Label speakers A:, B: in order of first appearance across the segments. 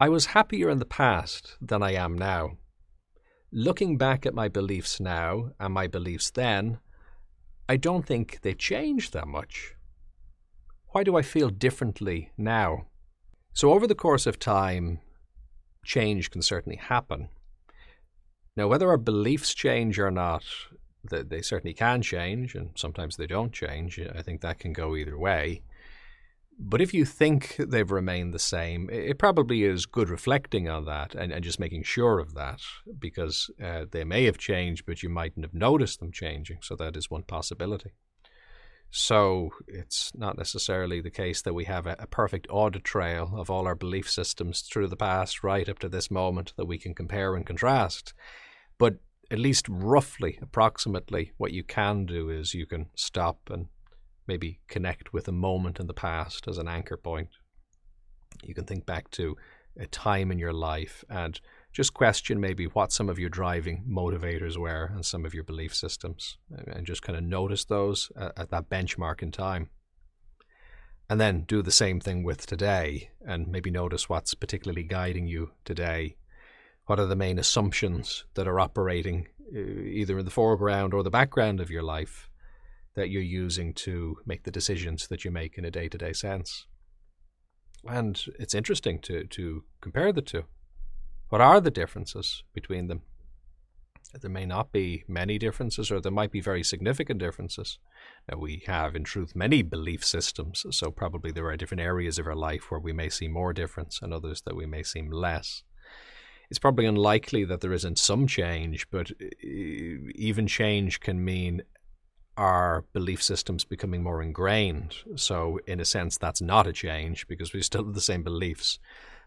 A: I was happier in the past than I am now. Looking back at my beliefs now and my beliefs then, I don't think they've changed that much. Why do I feel differently now? So, over the course of time, change can certainly happen. Now, whether our beliefs change or not, they certainly can change, and sometimes they don't change. I think that can go either way. But if you think they've remained the same, it probably is good reflecting on that and, and just making sure of that because uh, they may have changed, but you mightn't have noticed them changing. So that is one possibility. So it's not necessarily the case that we have a, a, perfect audit trail of all our belief systems through the past right up to this moment that we can compare and contrast. But at least roughly, approximately, what you can do is you can stop and maybe connect with a moment in the past as an anchor point. You can think back to a time in your life and just question maybe what some of your driving motivators were and some of your belief systems and just kind of notice those at that benchmark in time. And then do the same thing with today and maybe notice what's particularly guiding you today. What are the main assumptions that are operating either in the foreground or the background of your life? That you're using to make the decisions that you make in a day to day sense. And it's interesting to, to compare the two. What are the differences between them? There may not be many differences, or there might be very significant differences. Now, we have, in truth, many belief systems, so probably there are different areas of our life where we may see more difference and others that we may seem less. It's probably unlikely that there isn't some change, but even change can mean our belief systems becoming more ingrained. So, in a sense, that's not a change because we still have the same beliefs,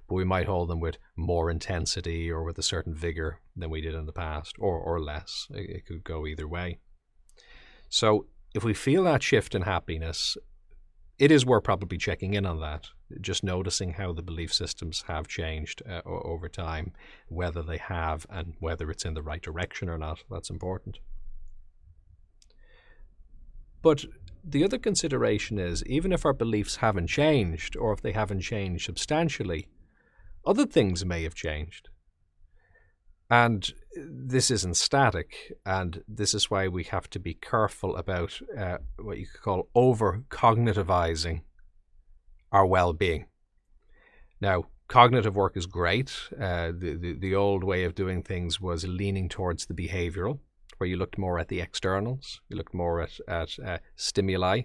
A: but we might hold them with more intensity or with a certain vigor than we did in the past, or, or less. It, it could go either way. So, if we feel that shift in happiness, it is worth probably checking in on that, just noticing how the belief systems have changed uh, over time, whether they have and whether it's in the right direction or not. That's important. But the other consideration is even if our beliefs haven't changed, or if they haven't changed substantially, other things may have changed. And this isn't static, and this is why we have to be careful about uh, what you could call over cognitivizing our well being. Now, cognitive work is great. Uh, the, the, the old way of doing things was leaning towards the behavioral where you looked more at the externals, you looked more at, at uh, stimuli,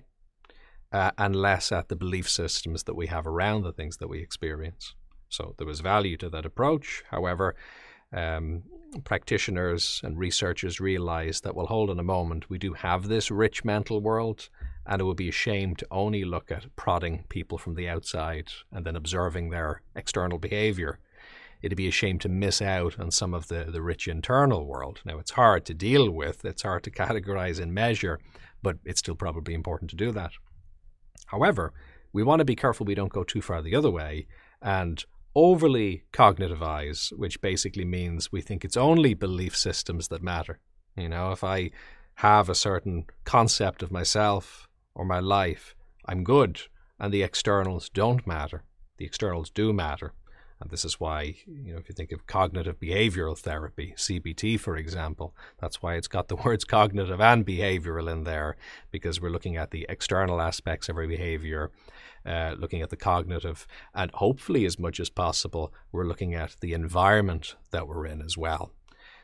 A: uh, and less at the belief systems that we have around the things that we experience. So there was value to that approach. However, um, practitioners and researchers realized that, well, hold on a moment, we do have this rich mental world, and it would be a shame to only look at prodding people from the outside and then observing their external behavior it'd be a shame to miss out on some of the, the rich internal world. Now, it's hard to deal with, it's hard to categorize and measure, but it's still probably important to do that. However, we want to be careful we don't go too far the other way and overly cognitivize, which basically means we think it's only belief systems that matter. You know, if I have a certain concept of myself or my life, I'm good, and the externals don't matter. The externals do matter. And this is why, you know, if you think of cognitive behavioral therapy, CBT, for example, that's why it's got the words cognitive and behavioral in there, because we're looking at the external aspects of our behavior, uh, looking at the cognitive, and hopefully, as much as possible, we're looking at the environment that we're in as well.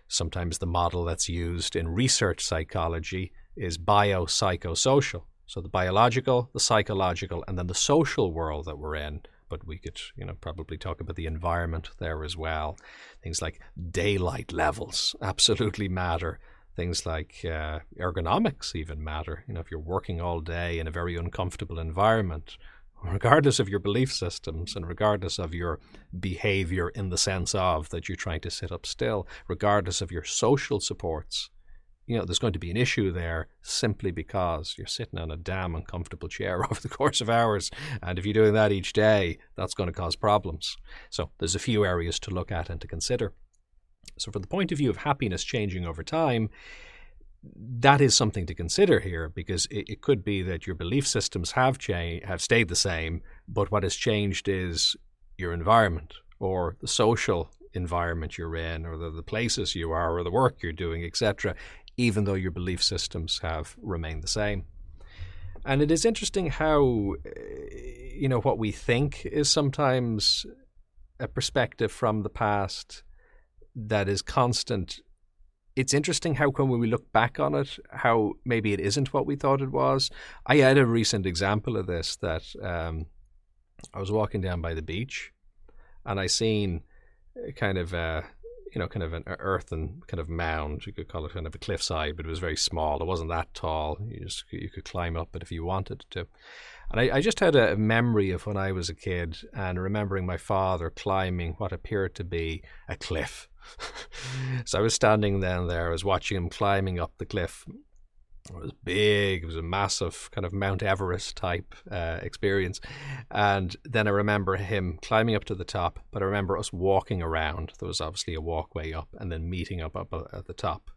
A: Sometimes the model that's used in research psychology is biopsychosocial. So the biological, the psychological, and then the social world that we're in but we could, you know, probably talk about the environment there as well. Things like daylight levels absolutely matter. Things like uh, ergonomics even matter. You know, if you're working all day in a very uncomfortable environment, regardless of your belief systems and regardless of your behavior in the sense of that you're trying to sit up still, regardless of your social supports, you know, there's going to be an issue there simply because you're sitting on a damn uncomfortable chair over the course of hours. And if you're doing that each day, that's going to cause problems. So there's a few areas to look at and to consider. So, from the point of view of happiness changing over time, that is something to consider here because it, it could be that your belief systems have changed, have stayed the same, but what has changed is your environment or the social environment you're in or the, the places you are or the work you're doing, etc., even though your belief systems have remained the same. And it is interesting how, you know, what we think is sometimes a perspective from the past that is constant. It's interesting how, when we look back on it, how maybe it isn't what we thought it was. I had a recent example of this that um, I was walking down by the beach and I seen kind of a, you know, kind of an earthen kind of mound. You could call it kind of a cliffside, but it was very small. It wasn't that tall. You just you could climb up it if you wanted to. And I, I just had a memory of when I was a kid and remembering my father climbing what appeared to be a cliff. so I was standing then there. I was watching him climbing up the cliff, it was big. It was a massive kind of Mount Everest type uh, experience. And then I remember him climbing up to the top, but I remember us walking around. There was obviously a walkway up and then meeting up, up at the top.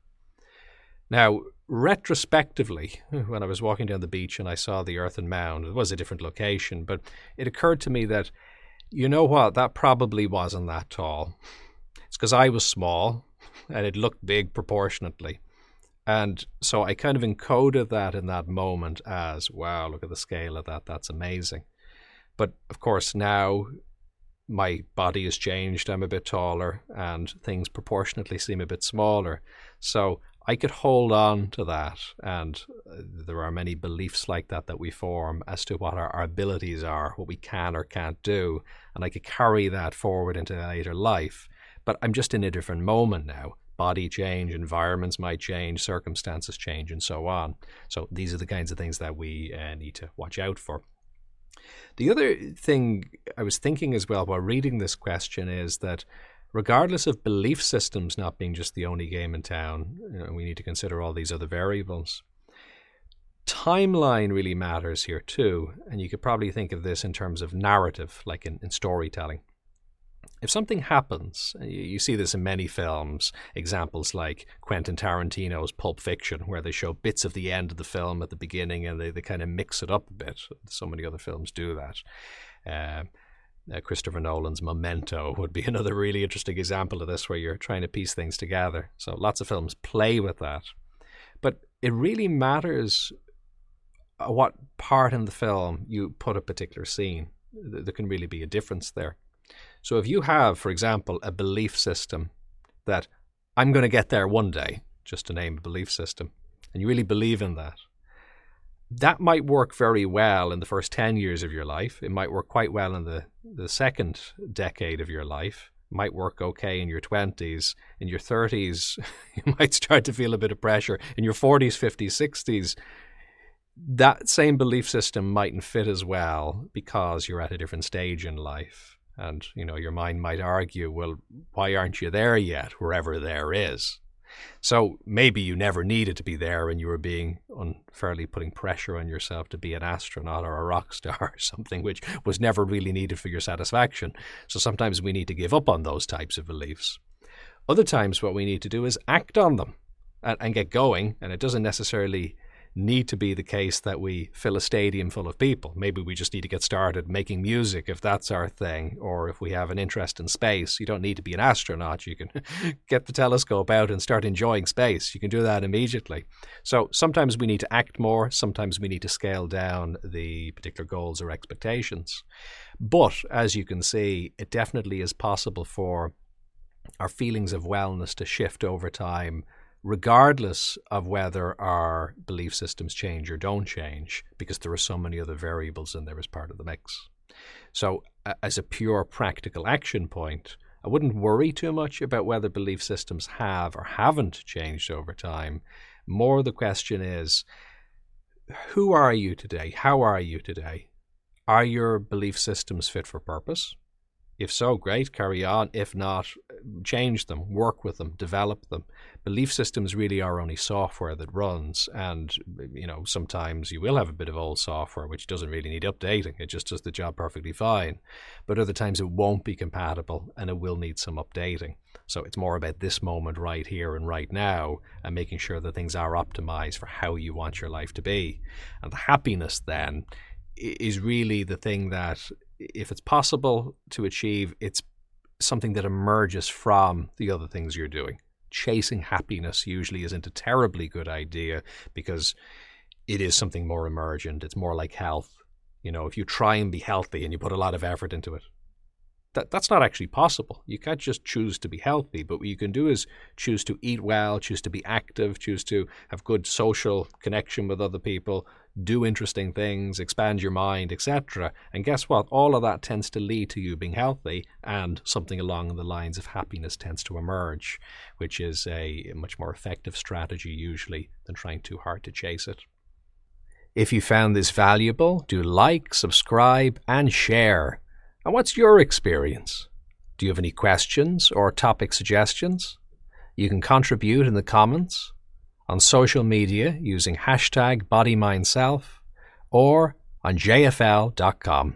A: Now, retrospectively, when I was walking down the beach and I saw the earthen mound, it was a different location, but it occurred to me that, you know what, that probably wasn't that tall. It's because I was small and it looked big proportionately. And so I kind of encoded that in that moment as, wow, look at the scale of that. That's amazing. But of course, now my body has changed. I'm a bit taller and things proportionately seem a bit smaller. So I could hold on to that. And uh, there are many beliefs like that that we form as to what our, our abilities are, what we can or can't do. And I could carry that forward into later life. But I'm just in a different moment now body change, environments might change, circumstances change, and so on. So these are the kinds of things that we uh, need to watch out for. The other thing I was thinking as well while reading this question is that regardless of belief systems not being just the only game in town, you know, we need to consider all these other variables. Timeline really matters here too, and you could probably think of this in terms of narrative, like in, in storytelling if something happens, you see this in many films, examples like Quentin Tarantino's Pulp Fiction, where they show bits of the end of the film at the beginning and they, they kind of mix it up a bit. So many other films do that. Uh, uh, Christopher Nolan's Memento would be another really interesting example of this, where you're trying to piece things together. So lots of films play with that. But it really matters uh, what part in the film you put a particular scene. There can really be a difference there. So if you have, for example, a belief system that I'm going to get there one day, just to name a belief system, and you really believe in that, that might work very well in the first 10 years of your life. It might work quite well in the, the second decade of your life. It might work okay in your 20s. In your 30s, you might start to feel a bit of pressure. In your 40s, 50s, 60s, that same belief system mightn't fit as well because you're at a different stage in life. And, you know, your mind might argue, well, why aren't you there yet, wherever there is? So maybe you never needed to be there and you were being unfairly putting pressure on yourself to be an astronaut or a rock star or something which was never really needed for your satisfaction. So sometimes we need to give up on those types of beliefs. Other times, what we need to do is act on them and, and get going. And it doesn't necessarily need to be the case that we fill a stadium full of people. Maybe we just need to get started making music if that's our thing, or if we have an interest in space. You don't need to be an astronaut. You can get the telescope out and start enjoying space. You can do that immediately. So sometimes we need to act more, sometimes we need to scale down the particular goals or expectations. But as you can see, it definitely is possible for our feelings of wellness to shift over time regardless of whether our belief systems change or don't change, because there are so many other variables in there as part of the mix. So, uh, as a pure practical action point, I wouldn't worry too much about whether belief systems have or haven't changed over time. More the question is who are you today? How are you today? Are your belief systems fit for purpose? If so, great, carry on. If not, change them, work with them, develop them. Belief systems really are only software that runs, and you know sometimes you will have a bit of old software which doesn't really need updating. It just does the job perfectly fine. But other times it won't be compatible, and it will need some updating. So it's more about this moment right here and right now, and making sure that things are optimized for how you want your life to be. And the happiness then is really the thing that if it's possible to achieve, it's something that emerges from the other things you're doing. Chasing happiness usually isn't a terribly good idea because it is something more emergent. It's more like health. You know, if you try and be healthy and you put a lot of effort into it, that, that's not actually possible. You can't just choose to be healthy, but what you can do is choose to eat well, choose to be active, choose to have good social connection with other people, do interesting things, expand your mind, etc. And guess what? All of that tends to lead to you being healthy, and something along the lines of happiness tends to emerge, which is a much more effective strategy usually than trying too hard to chase it. If you found this valuable, do like, subscribe, and share. And what's your experience? Do you have any questions or topic suggestions? You can contribute in the comments, on social media using hashtag BodyMindSelf, or on jfl.com.